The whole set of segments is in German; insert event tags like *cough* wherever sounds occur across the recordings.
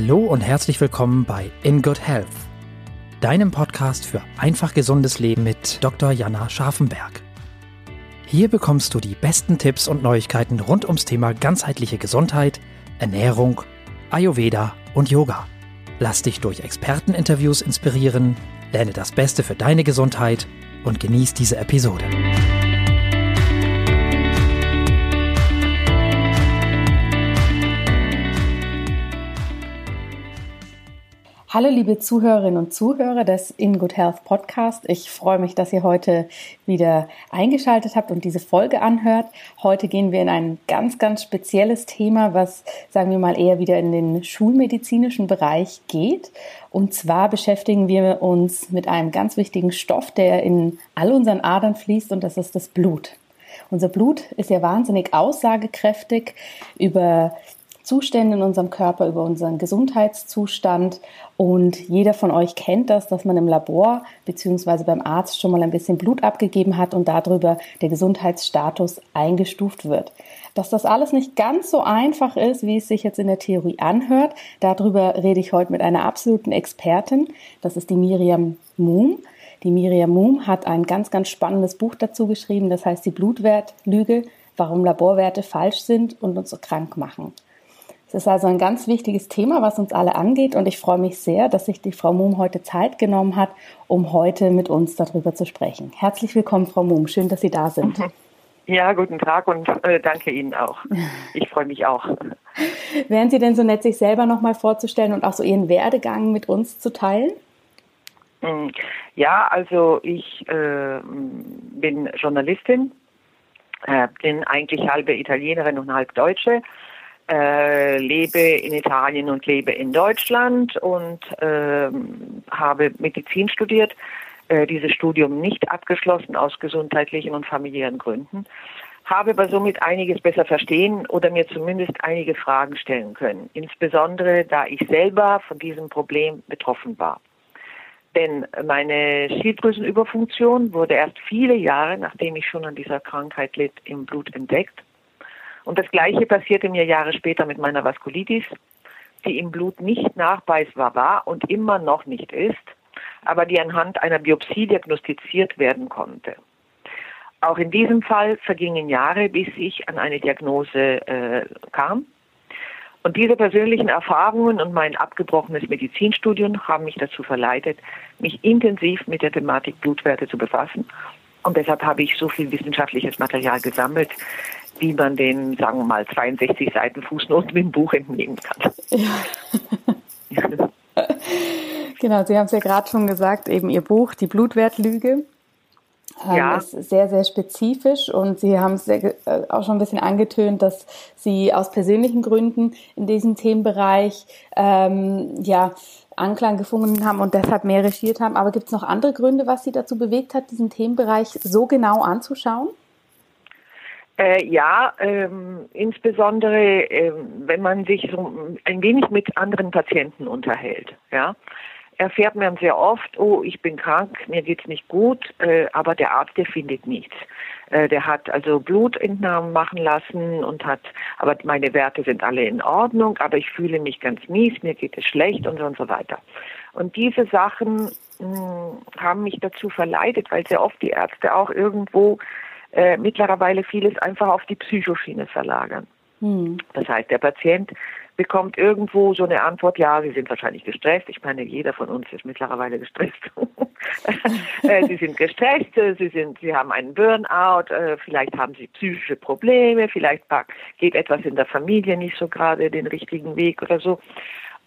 Hallo und herzlich willkommen bei In Good Health, deinem Podcast für einfach gesundes Leben mit Dr. Jana Scharfenberg. Hier bekommst du die besten Tipps und Neuigkeiten rund ums Thema ganzheitliche Gesundheit, Ernährung, Ayurveda und Yoga. Lass dich durch Experteninterviews inspirieren, lerne das Beste für deine Gesundheit und genieß diese Episode. Hallo liebe Zuhörerinnen und Zuhörer des In Good Health Podcast. Ich freue mich, dass ihr heute wieder eingeschaltet habt und diese Folge anhört. Heute gehen wir in ein ganz, ganz spezielles Thema, was, sagen wir mal, eher wieder in den schulmedizinischen Bereich geht. Und zwar beschäftigen wir uns mit einem ganz wichtigen Stoff, der in all unseren Adern fließt und das ist das Blut. Unser Blut ist ja wahnsinnig aussagekräftig über Zustände in unserem Körper, über unseren Gesundheitszustand. Und jeder von euch kennt das, dass man im Labor bzw. beim Arzt schon mal ein bisschen Blut abgegeben hat und darüber der Gesundheitsstatus eingestuft wird. Dass das alles nicht ganz so einfach ist, wie es sich jetzt in der Theorie anhört, darüber rede ich heute mit einer absoluten Expertin. Das ist die Miriam Moom. Die Miriam Moom hat ein ganz, ganz spannendes Buch dazu geschrieben, das heißt die Blutwertlüge, warum Laborwerte falsch sind und uns so krank machen. Es ist also ein ganz wichtiges Thema, was uns alle angeht und ich freue mich sehr, dass sich die Frau Mum heute Zeit genommen hat, um heute mit uns darüber zu sprechen. Herzlich willkommen, Frau Mum. Schön, dass Sie da sind. Ja, guten Tag und äh, danke Ihnen auch. Ich freue mich auch. *laughs* Wären Sie denn so nett, sich selber nochmal vorzustellen und auch so Ihren Werdegang mit uns zu teilen? Mm, ja, also ich äh, bin Journalistin, äh, bin eigentlich halbe Italienerin und halb Deutsche äh, lebe in Italien und lebe in Deutschland und äh, habe Medizin studiert, äh, dieses Studium nicht abgeschlossen aus gesundheitlichen und familiären Gründen, habe aber somit einiges besser verstehen oder mir zumindest einige Fragen stellen können, insbesondere da ich selber von diesem Problem betroffen war. Denn meine Schilddrüsenüberfunktion wurde erst viele Jahre, nachdem ich schon an dieser Krankheit litt, im Blut entdeckt und das Gleiche passierte mir Jahre später mit meiner Vaskulitis, die im Blut nicht nachweisbar war und immer noch nicht ist, aber die anhand einer Biopsie diagnostiziert werden konnte. Auch in diesem Fall vergingen Jahre, bis ich an eine Diagnose äh, kam. Und diese persönlichen Erfahrungen und mein abgebrochenes Medizinstudium haben mich dazu verleitet, mich intensiv mit der Thematik Blutwerte zu befassen. Und deshalb habe ich so viel wissenschaftliches Material gesammelt, wie man den, sagen wir mal, 62 Seiten Fußnoten im Buch entnehmen kann. Ja. *laughs* genau, Sie haben es ja gerade schon gesagt, eben Ihr Buch, Die Blutwertlüge. Ähm, ja. ist sehr, sehr spezifisch und Sie haben es äh, auch schon ein bisschen angetönt, dass Sie aus persönlichen Gründen in diesem Themenbereich ähm, ja, Anklang gefunden haben und deshalb mehr recherchiert haben. Aber gibt es noch andere Gründe, was Sie dazu bewegt hat, diesen Themenbereich so genau anzuschauen? Äh, ja, ähm, insbesondere ähm, wenn man sich so ein wenig mit anderen Patienten unterhält, ja, erfährt man sehr oft, oh, ich bin krank, mir geht's nicht gut, äh, aber der Arzt, der findet nichts. Äh, der hat also Blutentnahmen machen lassen und hat, aber meine Werte sind alle in Ordnung, aber ich fühle mich ganz mies, mir geht es schlecht und so und so weiter. Und diese Sachen mh, haben mich dazu verleitet, weil sehr oft die Ärzte auch irgendwo äh, mittlerweile vieles einfach auf die Psychoschiene verlagern. Hm. Das heißt, der Patient bekommt irgendwo so eine Antwort, ja, Sie sind wahrscheinlich gestresst. Ich meine, jeder von uns ist mittlerweile gestresst. *laughs* Äh, Sie sind gestresst, äh, Sie, sind, Sie haben einen Burnout, vielleicht haben Sie psychische Probleme, vielleicht geht etwas in der Familie nicht so gerade den richtigen Weg oder so.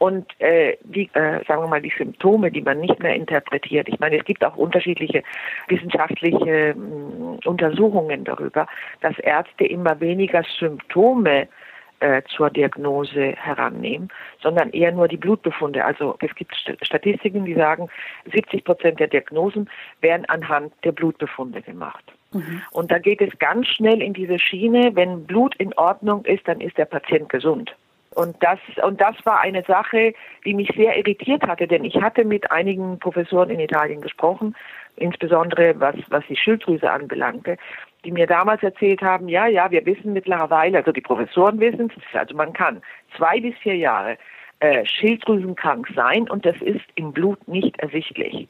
Und äh, die, äh, sagen wir mal, die Symptome, die man nicht mehr interpretiert. Ich meine, es gibt auch unterschiedliche wissenschaftliche mh, hm, Untersuchungen darüber, dass Ärzte immer weniger Symptome äh, zur Diagnose herannehmen, sondern eher nur die Blutbefunde. Also es gibt Statistiken, die sagen, 70 Prozent der Diagnosen werden anhand der Blutbefunde gemacht. Mhm. Und da geht es ganz schnell in diese Schiene, wenn Blut in Ordnung ist, dann ist der Patient gesund. Und das, und das war eine Sache, die mich sehr irritiert hatte, denn ich hatte mit einigen Professoren in Italien gesprochen, insbesondere was, was die Schilddrüse anbelangte, die mir damals erzählt haben, ja, ja, wir wissen mittlerweile, also die Professoren wissen es, also man kann zwei bis vier Jahre äh, schilddrüsenkrank sein und das ist im Blut nicht ersichtlich.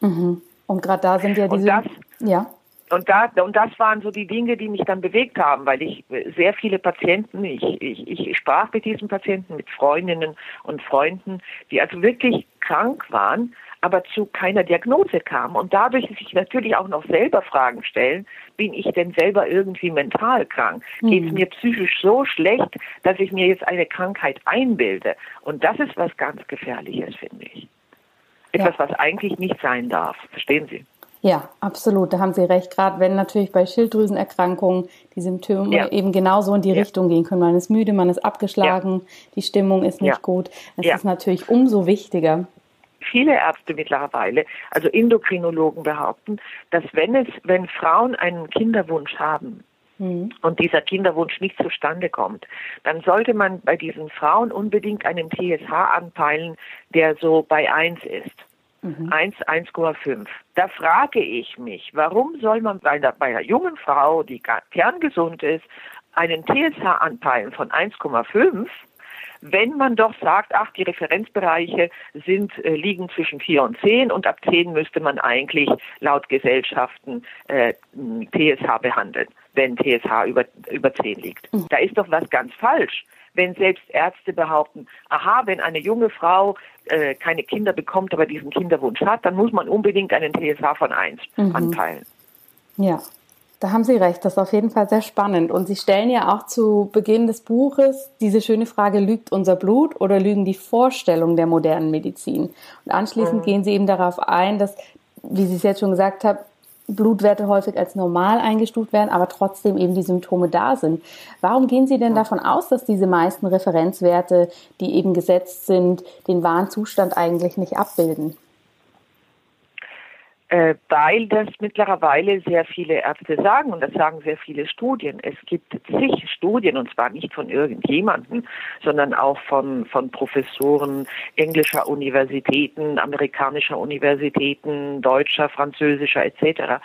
Mhm. Und gerade da sind ja diese. Und das, ja. Und, da, und das waren so die Dinge, die mich dann bewegt haben, weil ich sehr viele Patienten, ich, ich, ich sprach mit diesen Patienten, mit Freundinnen und Freunden, die also wirklich krank waren, aber zu keiner Diagnose kamen. Und dadurch sich natürlich auch noch selber Fragen stellen, bin ich denn selber irgendwie mental krank? Mhm. Geht es mir psychisch so schlecht, dass ich mir jetzt eine Krankheit einbilde? Und das ist was ganz Gefährliches, finde ich. Etwas, ja. was eigentlich nicht sein darf. Verstehen Sie? Ja, absolut. Da haben Sie recht. Gerade wenn natürlich bei Schilddrüsenerkrankungen die Symptome ja. eben genauso in die ja. Richtung gehen können. Man ist müde, man ist abgeschlagen, ja. die Stimmung ist nicht gut. Es ist natürlich umso wichtiger. Viele Ärzte mittlerweile, also Endokrinologen behaupten, dass wenn es, wenn Frauen einen Kinderwunsch haben, mhm. und dieser Kinderwunsch nicht zustande kommt, dann sollte man bei diesen Frauen unbedingt einen TSH anpeilen, der so bei 1 ist. Mhm. 1, 1,5. Da frage ich mich, warum soll man bei einer, bei einer jungen Frau, die kerngesund ist, einen TSH anpeilen von 1,5, wenn man doch sagt, ach, die Referenzbereiche sind, äh, liegen zwischen 4 und 10 und ab 10 müsste man eigentlich laut Gesellschaften äh, TSH behandeln, wenn TSH über, über 10 liegt. Mhm. Da ist doch was ganz falsch wenn selbst Ärzte behaupten, aha, wenn eine junge Frau äh, keine Kinder bekommt, aber diesen Kinderwunsch hat, dann muss man unbedingt einen TSH von 1 mhm. anpeilen. Ja, da haben Sie recht, das ist auf jeden Fall sehr spannend. Und Sie stellen ja auch zu Beginn des Buches diese schöne Frage, lügt unser Blut oder lügen die Vorstellungen der modernen Medizin? Und anschließend mhm. gehen Sie eben darauf ein, dass, wie Sie es jetzt schon gesagt haben, Blutwerte häufig als normal eingestuft werden, aber trotzdem eben die Symptome da sind. Warum gehen Sie denn davon aus, dass diese meisten Referenzwerte, die eben gesetzt sind, den wahren Zustand eigentlich nicht abbilden? Äh, weil das mittlerweile sehr viele Ärzte sagen und das sagen sehr viele Studien. Es gibt zig Studien und zwar nicht von irgendjemanden, sondern auch von, von Professoren englischer Universitäten, amerikanischer Universitäten, deutscher, französischer etc.,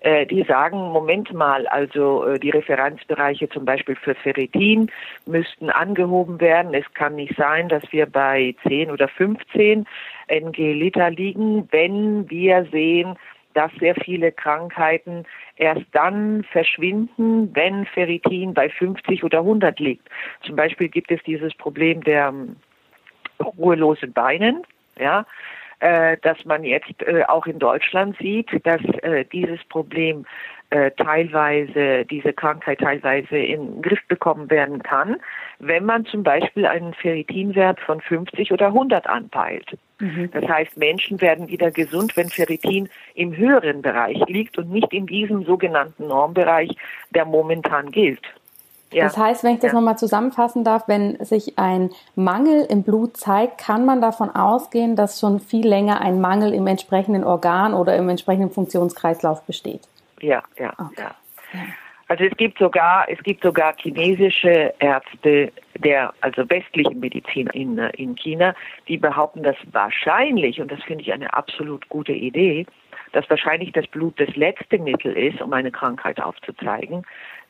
äh, die sagen, Moment mal, also äh, die Referenzbereiche zum Beispiel für Ferritin müssten angehoben werden. Es kann nicht sein, dass wir bei 10 oder 15 NG-Liter liegen, wenn wir sehen, dass sehr viele Krankheiten erst dann verschwinden, wenn Ferritin bei 50 oder 100 liegt. Zum Beispiel gibt es dieses Problem der ähm, ruhelosen Beinen, ja, äh, dass man jetzt äh, auch in Deutschland sieht, dass äh, dieses Problem äh, teilweise, diese Krankheit teilweise in den Griff bekommen werden kann, wenn man zum Beispiel einen Ferritinwert von 50 oder 100 anpeilt. Mhm. Das heißt, Menschen werden wieder gesund, wenn Ferritin im höheren Bereich liegt und nicht in diesem sogenannten Normbereich, der momentan gilt. Ja. Das heißt, wenn ich das ja. nochmal zusammenfassen darf, wenn sich ein Mangel im Blut zeigt, kann man davon ausgehen, dass schon viel länger ein Mangel im entsprechenden Organ oder im entsprechenden Funktionskreislauf besteht. Ja, ja, okay. ja. Also es gibt sogar, es gibt sogar chinesische Ärzte der, also westlichen Medizin in, in China, die behaupten, dass wahrscheinlich, und das finde ich eine absolut gute Idee, dass wahrscheinlich das Blut das letzte Mittel ist, um eine Krankheit aufzuzeigen.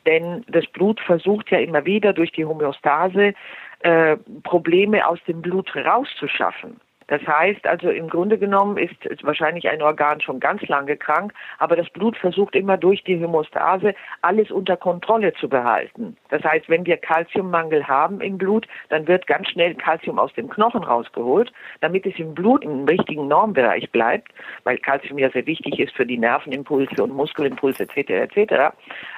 Denn das Blut versucht ja immer wieder durch die Homöostase äh, Probleme aus dem Blut rauszuschaffen. Das heißt also im Grunde genommen ist wahrscheinlich ein Organ schon ganz lange krank, aber das Blut versucht immer durch die Hämostase alles unter Kontrolle zu behalten. Das heißt, wenn wir Kalziummangel haben im Blut, dann wird ganz schnell Kalzium aus dem Knochen rausgeholt, damit es im Blut im richtigen Normbereich bleibt, weil Kalzium ja sehr wichtig ist für die Nervenimpulse und Muskelimpulse etc. etc.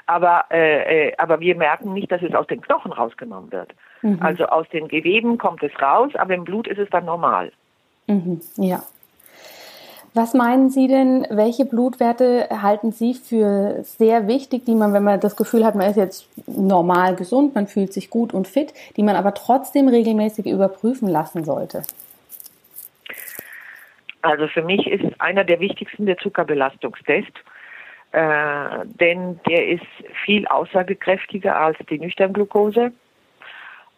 Aber äh, äh, aber wir merken nicht, dass es aus den Knochen rausgenommen wird. Mhm. Also aus den Geweben kommt es raus, aber im Blut ist es dann normal. Mhm, ja. Was meinen Sie denn, welche Blutwerte halten Sie für sehr wichtig, die man, wenn man das Gefühl hat, man ist jetzt normal gesund, man fühlt sich gut und fit, die man aber trotzdem regelmäßig überprüfen lassen sollte? Also für mich ist einer der wichtigsten der Zuckerbelastungstest, äh, denn der ist viel aussagekräftiger als die Nüchternglucose.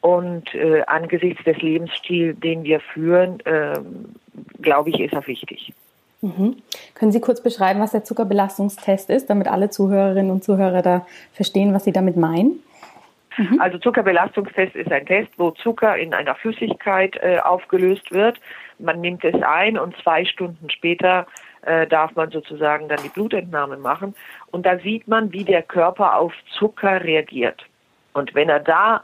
Und äh, angesichts des Lebensstils, den wir führen, äh, glaube ich, ist er wichtig. Mhm. Können Sie kurz beschreiben, was der Zuckerbelastungstest ist, damit alle Zuhörerinnen und Zuhörer da verstehen, was Sie damit meinen? Mhm. Also Zuckerbelastungstest ist ein Test, wo Zucker in einer Flüssigkeit äh, aufgelöst wird. Man nimmt es ein und zwei Stunden später äh, darf man sozusagen dann die Blutentnahme machen. Und da sieht man, wie der Körper auf Zucker reagiert. Und wenn er da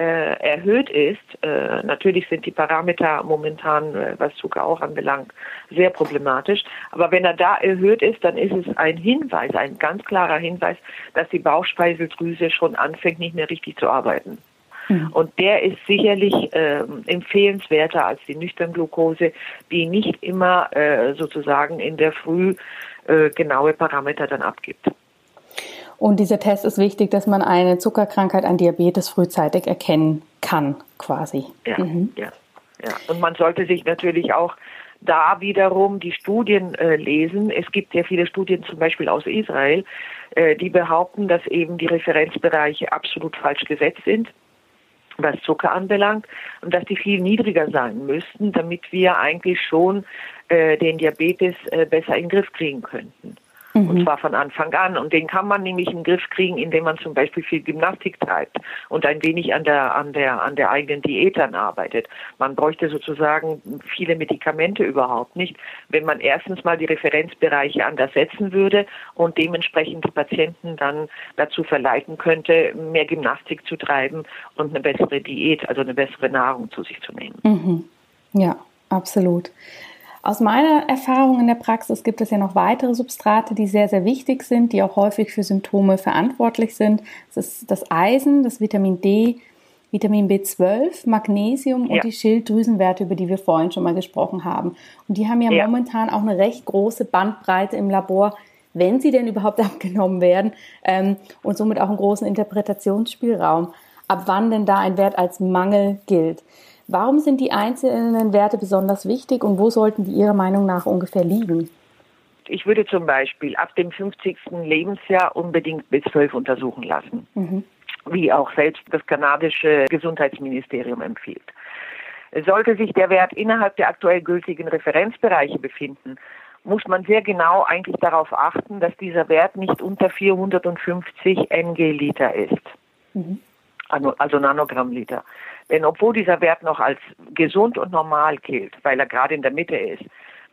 erhöht ist, äh, natürlich sind die Parameter momentan, äh, was Zucker auch anbelangt, sehr problematisch. Aber wenn er da erhöht ist, dann ist es ein Hinweis, ein ganz klarer Hinweis, dass die Bauchspeiseldrüse schon anfängt, nicht mehr richtig zu arbeiten. Mhm. Und der ist sicherlich äh, empfehlenswerter als die Nüchternglucose, die nicht immer äh, sozusagen in der Früh äh, genaue Parameter dann abgibt. Und dieser Test ist wichtig, dass man eine Zuckerkrankheit, ein Diabetes frühzeitig erkennen kann, quasi. Ja, mhm. ja, ja. Und man sollte sich natürlich auch da wiederum die Studien äh, lesen. Es gibt ja viele Studien, zum Beispiel aus Israel, äh, die behaupten, dass eben die Referenzbereiche absolut falsch gesetzt sind was Zucker anbelangt und dass die viel niedriger sein müssten, damit wir eigentlich schon äh, den Diabetes äh, besser in den Griff kriegen könnten. Mhm. Und zwar von Anfang an. Und den kann man nämlich in den Griff kriegen, indem man zum Beispiel viel Gymnastik treibt und ein wenig an der, an der, an der eigenen Diät dann arbeitet. Man bräuchte sozusagen viele Medikamente überhaupt nicht, wenn man erstens mal die Referenzbereiche anders setzen würde und dementsprechend die Patienten dann dazu verleiten könnte, mehr Gymnastik zu treiben und eine bessere Diät, also eine bessere Nahrung zu sich zu nehmen. Mhm. Ja, absolut. Aus meiner Erfahrung in der Praxis gibt es ja noch weitere Substrate, die sehr, sehr wichtig sind, die auch häufig für Symptome verantwortlich sind. Das ist das Eisen, das Vitamin D, Vitamin B12, Magnesium und ja. die Schilddrüsenwerte, über die wir vorhin schon mal gesprochen haben. Und die haben ja, ja, momentan auch eine recht große Bandbreite im Labor, wenn sie denn überhaupt *laughs* abgenommen werden ähm, und somit auch einen großen Interpretationsspielraum, ab wann denn da ein Wert als Mangel gilt. Warum sind die einzelnen Werte besonders wichtig und wo sollten die Ihrer Meinung nach ungefähr liegen? Ich würde zum Beispiel ab dem 50. Lebensjahr unbedingt B12 untersuchen lassen, mhm. wie auch selbst das kanadische Gesundheitsministerium empfiehlt. Sollte sich der Wert innerhalb der aktuell gültigen Referenzbereiche befinden, muss man sehr genau eigentlich darauf achten, dass dieser Wert nicht unter 450 ng-Liter ist. Mhm. Also Nanogramm-Liter. Denn obwohl dieser Wert noch als gesund und normal gilt, weil er gerade in der Mitte ist,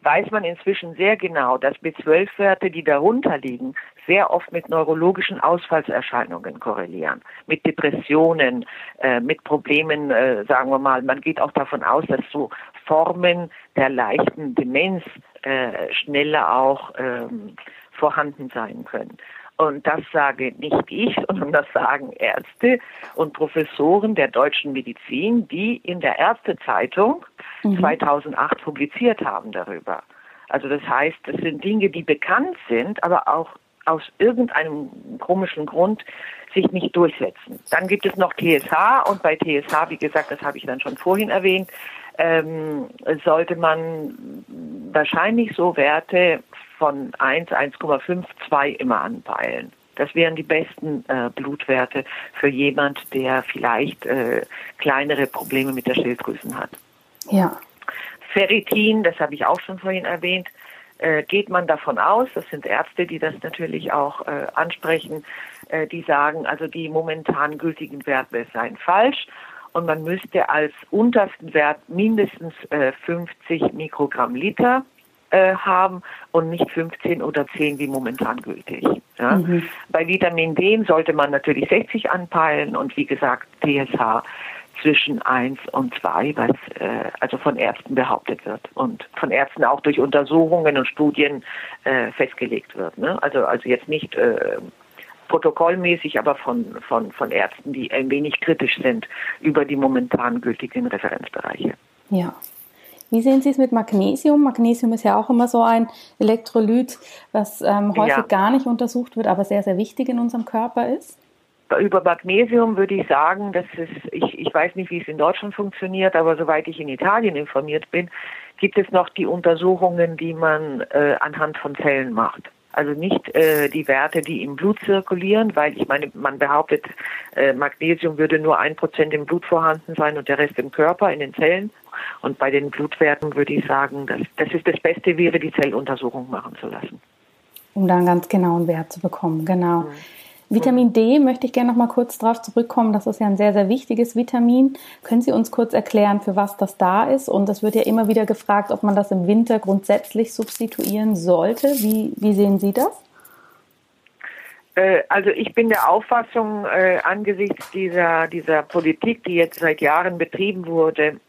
weiß man inzwischen sehr genau, dass B12-Werte, die darunter liegen, sehr oft mit neurologischen Ausfallserscheinungen korrelieren, mit Depressionen, äh, mit Problemen, äh, sagen wir mal. Man geht auch davon aus, dass so Formen der leichten Demenz äh, schneller auch ähm, vorhanden sein können. Und das sage nicht ich, *laughs* sondern das sagen Ärzte und Professoren der deutschen Medizin, die in der Ärztezeitung mhm. 2008 publiziert haben darüber. Also das heißt, das sind Dinge, die bekannt sind, aber auch aus irgendeinem komischen Grund sich nicht durchsetzen. Dann gibt es noch TSH und bei TSH, wie gesagt, das habe ich dann schon vorhin erwähnt, ähm, sollte man wahrscheinlich so Werte von 1, 1,5, 2 immer anpeilen. Das wären die besten äh, Blutwerte für jemand, der vielleicht äh, kleinere Probleme mit der Schilddrüsen hat. Ja. Ferritin, das habe ich auch schon vorhin erwähnt, äh, geht man davon aus, das sind Ärzte, die das natürlich auch äh, ansprechen, äh, die sagen, also die momentan gültigen Werte seien falsch und man müsste als untersten Wert mindestens 50 äh, Mikrogramm Liter äh, haben und nicht 15 oder 10 wie momentan gültig. Ja? Mhm. Bei Vitamin D sollte man natürlich 60 anpeilen und wie gesagt TSH zwischen 1 und 2, was äh, also von Ärzten behauptet wird und von Ärzten auch durch Untersuchungen und Studien äh, festgelegt wird. Ne? Also, also jetzt nicht äh, protokollmäßig, aber von, von, von Ärzten, die ein wenig kritisch sind über die momentan gültigen Referenzbereiche. Ja, wie sehen Sie es mit Magnesium? Magnesium ist ja auch immer so ein Elektrolyt, was ähm, häufig ja. gar nicht untersucht wird, aber sehr, sehr wichtig in unserem Körper ist. Über Magnesium würde ich sagen, dass es, ich, ich weiß nicht, wie es in Deutschland funktioniert, aber soweit ich in Italien informiert bin, gibt es noch die Untersuchungen, die man äh, anhand von Zellen macht. Also nicht äh, die Werte, die im Blut zirkulieren, weil ich meine, man behauptet, äh, Magnesium würde nur ein Prozent im Blut vorhanden sein und der Rest im Körper, in den Zellen. Und bei den Blutwerten würde ich sagen, dass das ist das Beste wäre, die Zelluntersuchung machen zu lassen. Um dann ganz genauen Wert zu bekommen, genau. Mhm. Vitamin D möchte ich gerne noch mal kurz darauf zurückkommen. Das ist ja ein sehr, sehr wichtiges Vitamin. Können Sie uns kurz erklären, für was das da ist? Und es wird ja immer wieder gefragt, ob man das im Winter grundsätzlich substituieren sollte. Wie, wie sehen Sie das? Äh, also ich bin der Auffassung, äh, angesichts dieser, dieser Politik, die jetzt seit Jahren betrieben wurde,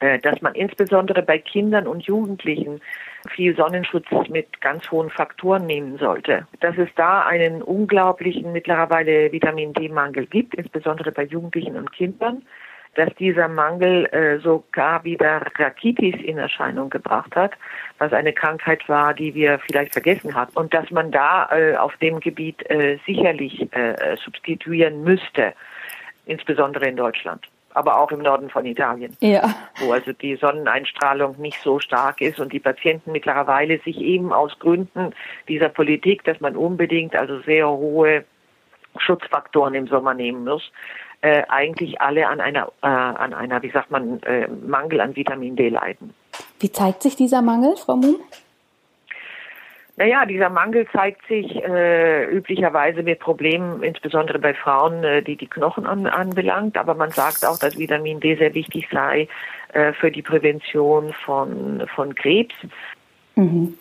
äh, dass man insbesondere bei Kindern und Jugendlichen viel Sonnenschutz mit ganz hohen Faktoren nehmen sollte. Dass es da einen unglaublichen mittlerweile Vitamin D-Mangel gibt, insbesondere bei Jugendlichen und Kindern, dass dieser Mangel äh, sogar wieder Rakitis in Erscheinung gebracht hat, was eine Krankheit war, die wir vielleicht vergessen hatten. Und dass man da äh, auf dem Gebiet äh, sicherlich äh, substituieren müsste, insbesondere in Deutschland aber auch im Norden von Italien, ja. wo also die Sonneneinstrahlung nicht so stark ist und die Patienten mittlerweile sich eben aus Gründen dieser Politik, dass man unbedingt also sehr hohe Schutzfaktoren im Sommer nehmen muss, äh, eigentlich alle an einer, äh, an einer, wie sagt man, äh, Mangel an Vitamin D leiden. Wie zeigt sich dieser Mangel, Frau Muhm? Naja, dieser Mangel zeigt sich äh, üblicherweise mit Problemen, insbesondere bei Frauen, äh, die die Knochen an, anbelangt. Aber man sagt auch, dass Vitamin D sehr wichtig sei äh, für die Prävention von, von Krebs. Mhm.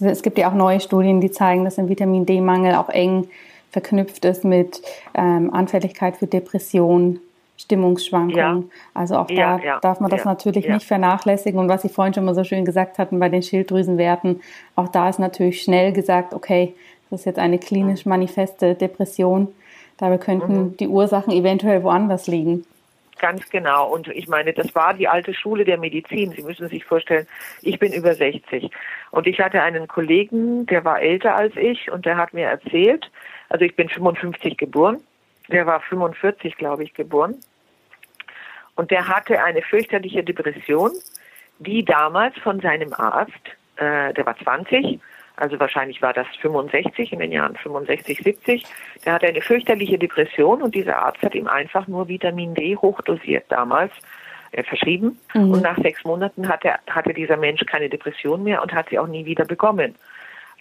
Es gibt ja auch neue Studien, die zeigen, dass ein Vitamin D-Mangel auch eng verknüpft ist mit ähm, Anfälligkeit für Depressionen, Stimmungsschwankungen. Ja. Also auch da ja, darf man das natürlich nicht vernachlässigen. Und was Sie vorhin schon mal so schön gesagt hatten bei den Schilddrüsenwerten, auch da ist natürlich schnell gesagt, okay, das ist jetzt eine klinisch manifeste Depression. Dabei könnten mhm. die Ursachen eventuell woanders liegen. Ganz genau. Und ich meine, das war die alte Schule der Medizin. Sie müssen sich vorstellen, ich bin über 60. Und ich hatte einen Kollegen, der war älter als ich und der hat mir erzählt, also ich bin 55 geboren, der war 45, glaube ich, geboren. Und der hatte eine fürchterliche Depression, die damals von seinem Arzt, äh, der war 20, also wahrscheinlich war das 65 in den Jahren 65, 70, der hatte eine fürchterliche Depression und dieser Arzt hat ihm einfach nur Vitamin D hochdosiert damals äh, verschrieben. Mhm. Und nach sechs Monaten hatte, hatte dieser Mensch keine Depression mehr und hat sie auch nie wieder bekommen.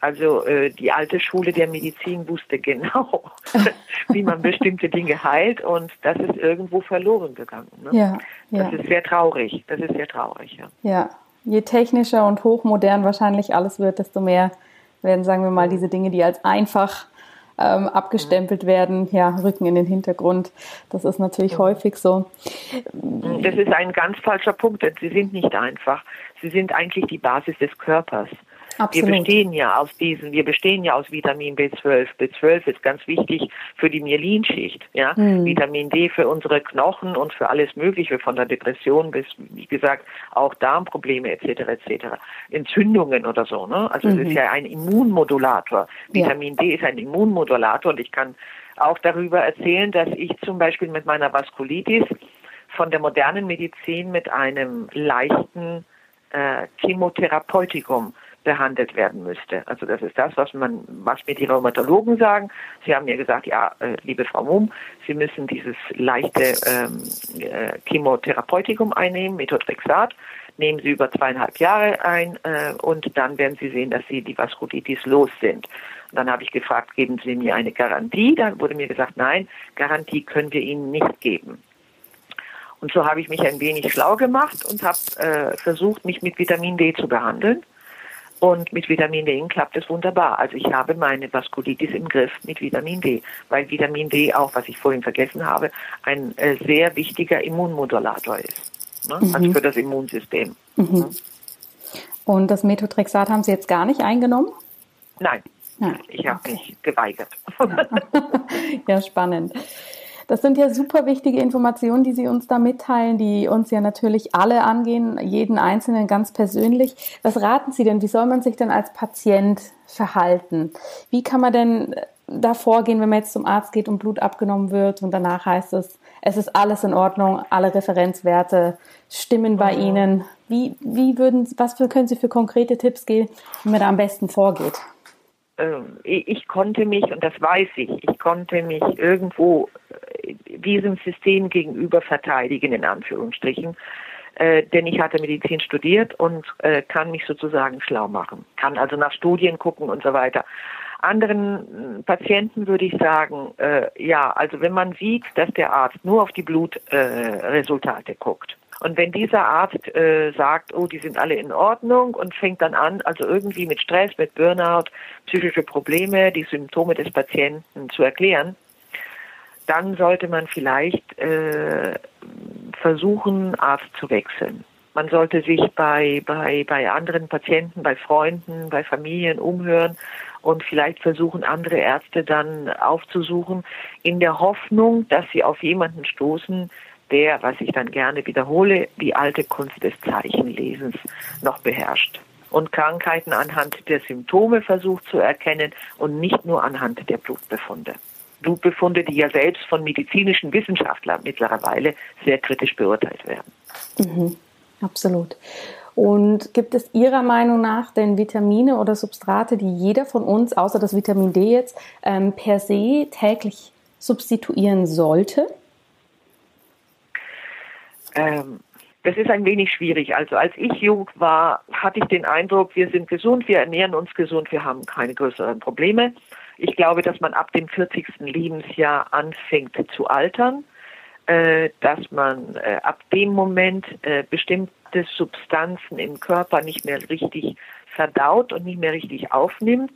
Also äh, die alte Schule der Medizin wusste *laughs* genau, *laughs* wie man bestimmte Dinge heilt und das ist irgendwo verloren gegangen. Ne? Ja, ja. Das ist sehr traurig. Das ist sehr traurig. Ja. ja, je technischer und hochmodern wahrscheinlich alles wird, desto mehr werden, sagen wir mal, mhm. diese Dinge, die als einfach ähm, abgestempelt werden, ja, rücken in den Hintergrund. Das ist natürlich ja. Mhm. häufig so. Das ist ein ganz falscher Punkt, denn sie sind nicht einfach. Sie sind eigentlich die Basis des Körpers. Absolut. Wir bestehen ja aus diesen, wir bestehen ja aus Vitamin B12. B12 ist ganz wichtig für die Myelinschicht, ja. Hm. Vitamin D für unsere Knochen und für alles Mögliche, von der Depression bis, wie gesagt, auch Darmprobleme etc. etc. Entzündungen oder so, ne? Also mhm. es ist ja ein Immunmodulator. Vitamin ja. D ist ein Immunmodulator und ich kann auch darüber erzählen, dass ich zum Beispiel mit meiner Vaskulitis von der modernen Medizin mit einem leichten äh, Chemotherapeutikum behandelt werden müsste. Also das ist das, was man, was mir die Rheumatologen sagen. Sie haben mir gesagt, ja, äh, liebe Frau Mumm, Sie müssen dieses leichte ähm, äh, Chemotherapeutikum einnehmen, Methotrexat. Nehmen Sie über zweieinhalb Jahre ein äh, und dann werden Sie sehen, dass Sie die Vaskulitis los sind. Und dann habe ich gefragt, geben Sie mir eine Garantie? Dann wurde mir gesagt, nein, Garantie können wir Ihnen nicht geben. Und so habe ich mich ein wenig schlau gemacht und habe äh, versucht, mich mit Vitamin D zu behandeln. Und mit Vitamin D klappt es wunderbar. Also ich habe meine Vaskulitis im Griff mit Vitamin D, weil Vitamin D auch, was ich vorhin vergessen habe, ein äh, sehr wichtiger Immunmodulator ist. Ne? Mhm. Also für das Immunsystem. Mhm. mhm. Und das Methotrexat haben Sie jetzt gar nicht eingenommen? Nein, ja. ich habe okay. mich geweigert. *laughs* ja, spannend. Das sind ja super wichtige Informationen, die Sie uns da mitteilen, die uns ja natürlich alle angehen, jeden Einzelnen ganz persönlich. Was raten Sie denn? Wie soll man sich denn als Patient verhalten? Wie kann man denn da vorgehen, wenn man jetzt zum Arzt geht und Blut abgenommen wird und danach heißt es, es ist alles in Ordnung, alle Referenzwerte stimmen bei mhm. Ihnen. Wie, wie würden, was für, können Sie für konkrete Tipps geben, wie man da am besten vorgeht? Ähm, ich konnte mich, und das weiß ich, ich konnte mich irgendwo äh, diesem System gegenüber verteidigen, in Anführungsstrichen. Äh, denn ich hatte Medizin studiert und äh, kann mich sozusagen schlau machen, kann also nach Studien gucken und so weiter. Anderen Patienten würde ich sagen, äh, ja, also wenn man sieht, dass der Arzt nur auf die Blutresultate äh, guckt und wenn dieser Arzt äh, sagt, oh, die sind alle in Ordnung und fängt dann an, also irgendwie mit Stress, mit Burnout, psychische Probleme, die Symptome des Patienten zu erklären, dann sollte man vielleicht äh, versuchen, Arzt zu wechseln. Man sollte sich bei, bei, bei anderen Patienten, bei Freunden, bei Familien umhören und vielleicht versuchen, andere Ärzte dann aufzusuchen, in der Hoffnung, dass sie auf jemanden stoßen, der, was ich dann gerne wiederhole, die alte Kunst des Zeichenlesens noch beherrscht und Krankheiten anhand der Symptome versucht zu erkennen und nicht nur anhand der Blutbefunde. Blutbefunde, die ja selbst von medizinischen Wissenschaftlern mittlerweile sehr kritisch beurteilt werden. Mhm, absolut. Und gibt es Ihrer Meinung nach denn Vitamine oder Substrate, die jeder von uns, außer das Vitamin D jetzt, ähm, per se täglich substituieren sollte? Ähm, das ist ein wenig schwierig. Also als ich jung war, hatte ich den Eindruck, wir sind gesund, wir ernähren uns gesund, wir haben keine größeren Probleme. Ich glaube, dass man ab dem 40. Lebensjahr anfängt zu altern, äh, dass man äh, ab dem Moment äh, bestimmte Substanzen im Körper nicht mehr richtig verdaut und nicht mehr richtig aufnimmt.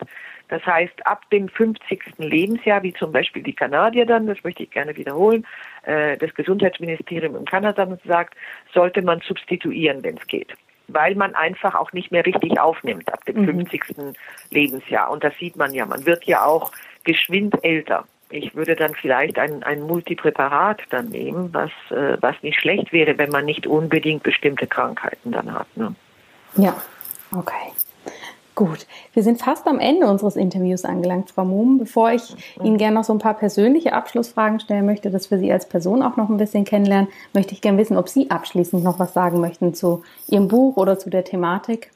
Das heißt, ab dem 50. Lebensjahr, wie zum Beispiel die Kanadier dann, das möchte ich gerne wiederholen, äh, das Gesundheitsministerium in Kanada sagt, sollte man substituieren, wenn es geht. Weil man einfach auch nicht mehr richtig aufnimmt ab dem mhm. 50. Lebensjahr. Und das sieht man ja. Man wird ja auch geschwind älter. Ich würde dann vielleicht ein, ein Multipräparat dann nehmen, was, äh, was nicht schlecht wäre, wenn man nicht unbedingt bestimmte Krankheiten dann hat. Ne? Ja, okay. Gut, wir sind fast am Ende unseres Interviews angelangt, Frau Muhm. Bevor ich Ihnen gerne noch so ein paar persönliche Abschlussfragen stellen möchte, dass wir Sie als Person auch noch ein bisschen kennenlernen, möchte ich gerne wissen, ob Sie abschließend noch was sagen möchten zu Ihrem Buch oder zu der Thematik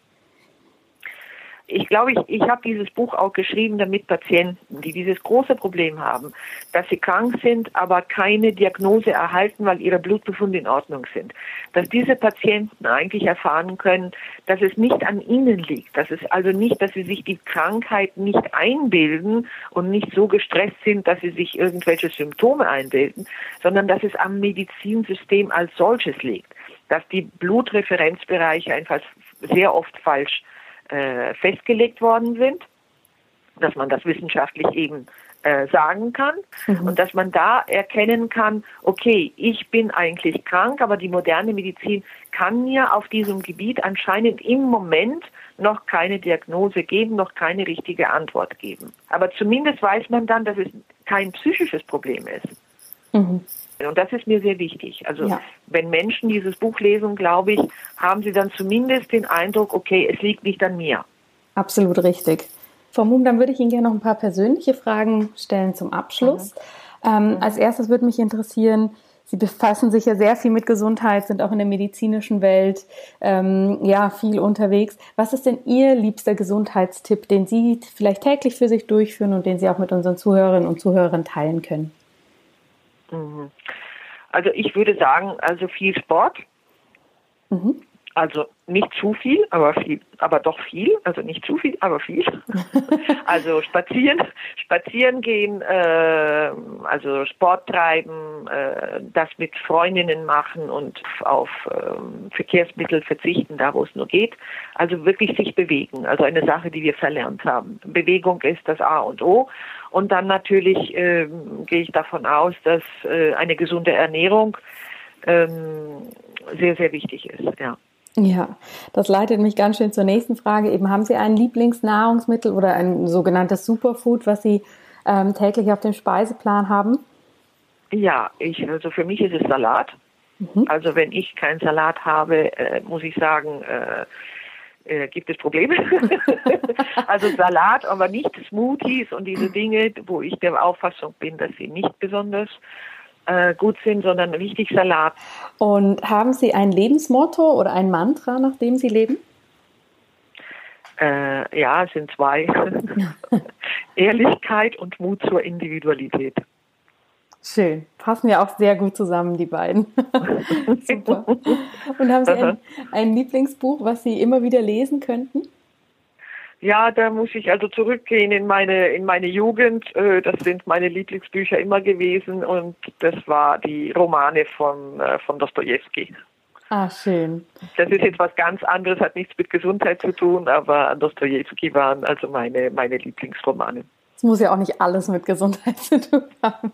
ich glaube, ich, ich habe dieses Buch auch geschrieben, damit Patienten, die dieses große Problem haben, dass sie krank sind, aber keine Diagnose erhalten, weil ihre Blutbefunde in Ordnung sind, dass diese Patienten eigentlich erfahren können, dass es nicht an ihnen liegt, dass es also nicht, dass sie sich die Krankheit nicht einbilden und nicht so gestresst sind, dass sie sich irgendwelche Symptome einbilden, sondern dass es am Medizinsystem als solches liegt, dass die Blutreferenzbereiche einfach sehr oft falsch festgelegt worden sind, dass man das wissenschaftlich eben äh, sagen kann mhm. und dass man da erkennen kann, okay, ich bin eigentlich krank, aber die moderne Medizin kann mir auf diesem Gebiet anscheinend im Moment noch keine Diagnose geben, noch keine richtige Antwort geben. Aber zumindest weiß man dann, dass es kein psychisches Problem ist. Mhm. Und das ist mir sehr wichtig. Also ja. wenn Menschen dieses Buch lesen, glaube ich, haben sie dann zumindest den Eindruck, okay, es liegt nicht an mir. Absolut richtig. Frau Mumm, dann würde ich Ihnen gerne noch ein paar persönliche Fragen stellen zum Abschluss. Mhm. Ähm, mhm. Als erstes würde mich interessieren, Sie befassen sich ja sehr viel mit Gesundheit, sind auch in der medizinischen Welt ähm, ja viel unterwegs. Was ist denn Ihr liebster Gesundheitstipp, den Sie vielleicht täglich für sich durchführen und den Sie auch mit unseren Zuhörerinnen und Zuhörern teilen können? Mhm. Also ich würde sagen, also viel Sport. Mhm. Also nicht zu viel, aber viel, aber doch viel. Also nicht zu viel, aber viel. *laughs* also spazieren, spazieren gehen, äh, also Sport treiben, äh, das mit Freundinnen machen und auf äh, Verkehrsmittel verzichten, da wo es nur geht. Also wirklich sich bewegen. Also eine Sache, die wir verlernt haben. Bewegung ist das A und O. Und dann natürlich äh, gehe ich davon aus, dass äh, eine gesunde Ernährung ähm, sehr, sehr wichtig ist. Ja. Ja, das leitet mich ganz schön zur nächsten Frage. Eben haben Sie ein Lieblingsnahrungsmittel oder ein sogenanntes Superfood, was Sie ähm, täglich auf dem Speiseplan haben? Ja, ich, also für mich ist es Salat. Mhm. Also wenn ich keinen Salat habe, äh, muss ich sagen, äh, äh, gibt es Probleme. *laughs* also Salat, aber nicht Smoothies und diese Dinge, wo ich der Auffassung bin, dass sie nicht besonders äh, gut sind, sondern richtig Salat. Und haben Sie ein Lebensmotto oder ein Mantra, nach dem Sie leben? Äh, ja, es sind zwei. *laughs* Ehrlichkeit und Mut zur Individualität. Schön. Passen ja auch sehr gut zusammen, die beiden. *laughs* Super. Und haben Sie ein, ein Lieblingsbuch, was Sie immer wieder lesen könnten? Ja, da muss ich also zurückgehen in meine in meine Jugend. Äh, das sind meine Lieblingsbücher immer gewesen und das war die Romane von äh, von Dostojewski. Ah, schön. Das ist jetzt was ganz anderes, hat nichts mit Gesundheit zu tun, aber Dostojewski waren also meine meine Lieblingsromane. Es muss ja auch nicht alles mit Gesundheit *laughs* zu tun haben.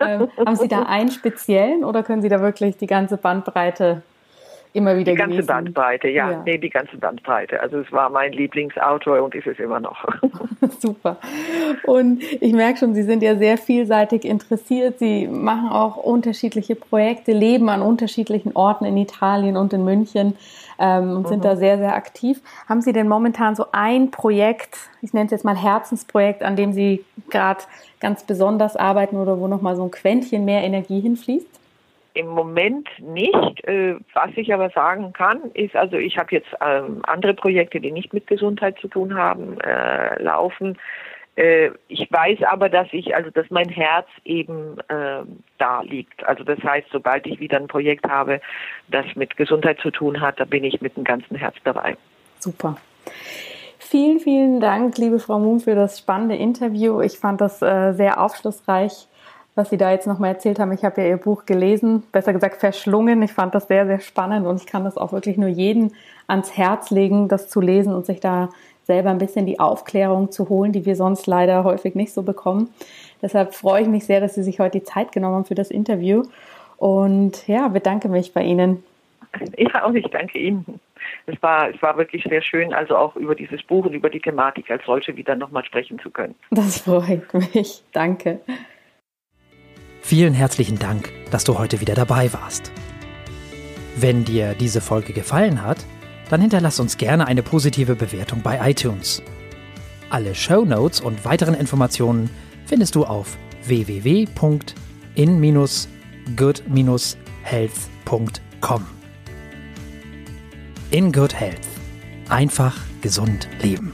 ähm, haben Sie da einen speziellen oder können Sie da wirklich die ganze Bandbreite immer wieder Die ganze genießen? Bandbreite, ja, Ja. Nee, die ganze Bandbreite. Also es war mein Lieblingsautor und ist es immer noch. *laughs* *laughs* Super. Und ich merke schon, Sie sind ja sehr vielseitig interessiert. Sie machen auch unterschiedliche Projekte, leben an unterschiedlichen Orten in Italien und in München ähm, und sind da sehr, sehr aktiv. Haben Sie denn momentan so ein Projekt, ich nenne es jetzt mal Herzensprojekt, an dem Sie gerade ganz besonders arbeiten oder wo nochmal so ein Quäntchen mehr Energie hinfließt? Im Moment nicht. Äh, was ich aber sagen kann, ist, also ich habe jetzt ähm, andere Projekte, die nicht mit Gesundheit zu tun haben, äh, laufen. Äh, ich weiß aber, dass ich, also dass mein Herz eben äh, da liegt. Also das heißt, sobald ich wieder ein Projekt habe, das mit Gesundheit zu tun hat, da bin ich mit dem ganzen Herz dabei. Super. Vielen, vielen Dank, liebe Frau Moon, für das spannende Interview. Ich fand das sehr aufschlussreich, was Sie da jetzt nochmal erzählt haben. Ich habe ja Ihr Buch gelesen, besser gesagt verschlungen. Ich fand das sehr, sehr spannend und ich kann das auch wirklich nur jedem ans Herz legen, das zu lesen und sich da selber ein bisschen die Aufklärung zu holen, die wir sonst leider häufig nicht so bekommen. Deshalb freue ich mich sehr, dass Sie sich heute die Zeit genommen haben für das Interview und ja, bedanke mich bei Ihnen. Ja, und ich danke Ihnen. Es war, es war wirklich sehr schön, also auch über dieses Buch und über die Thematik als solche wieder nochmal sprechen zu können. Das freut mich. Danke. Vielen herzlichen Dank, dass du heute wieder dabei warst. Wenn dir diese Folge gefallen hat, dann hinterlass uns gerne eine positive Bewertung bei iTunes. Alle Show Notes und weiteren Informationen findest du auf www.in-good-health.com. In Good Health. Einfach gesund leben.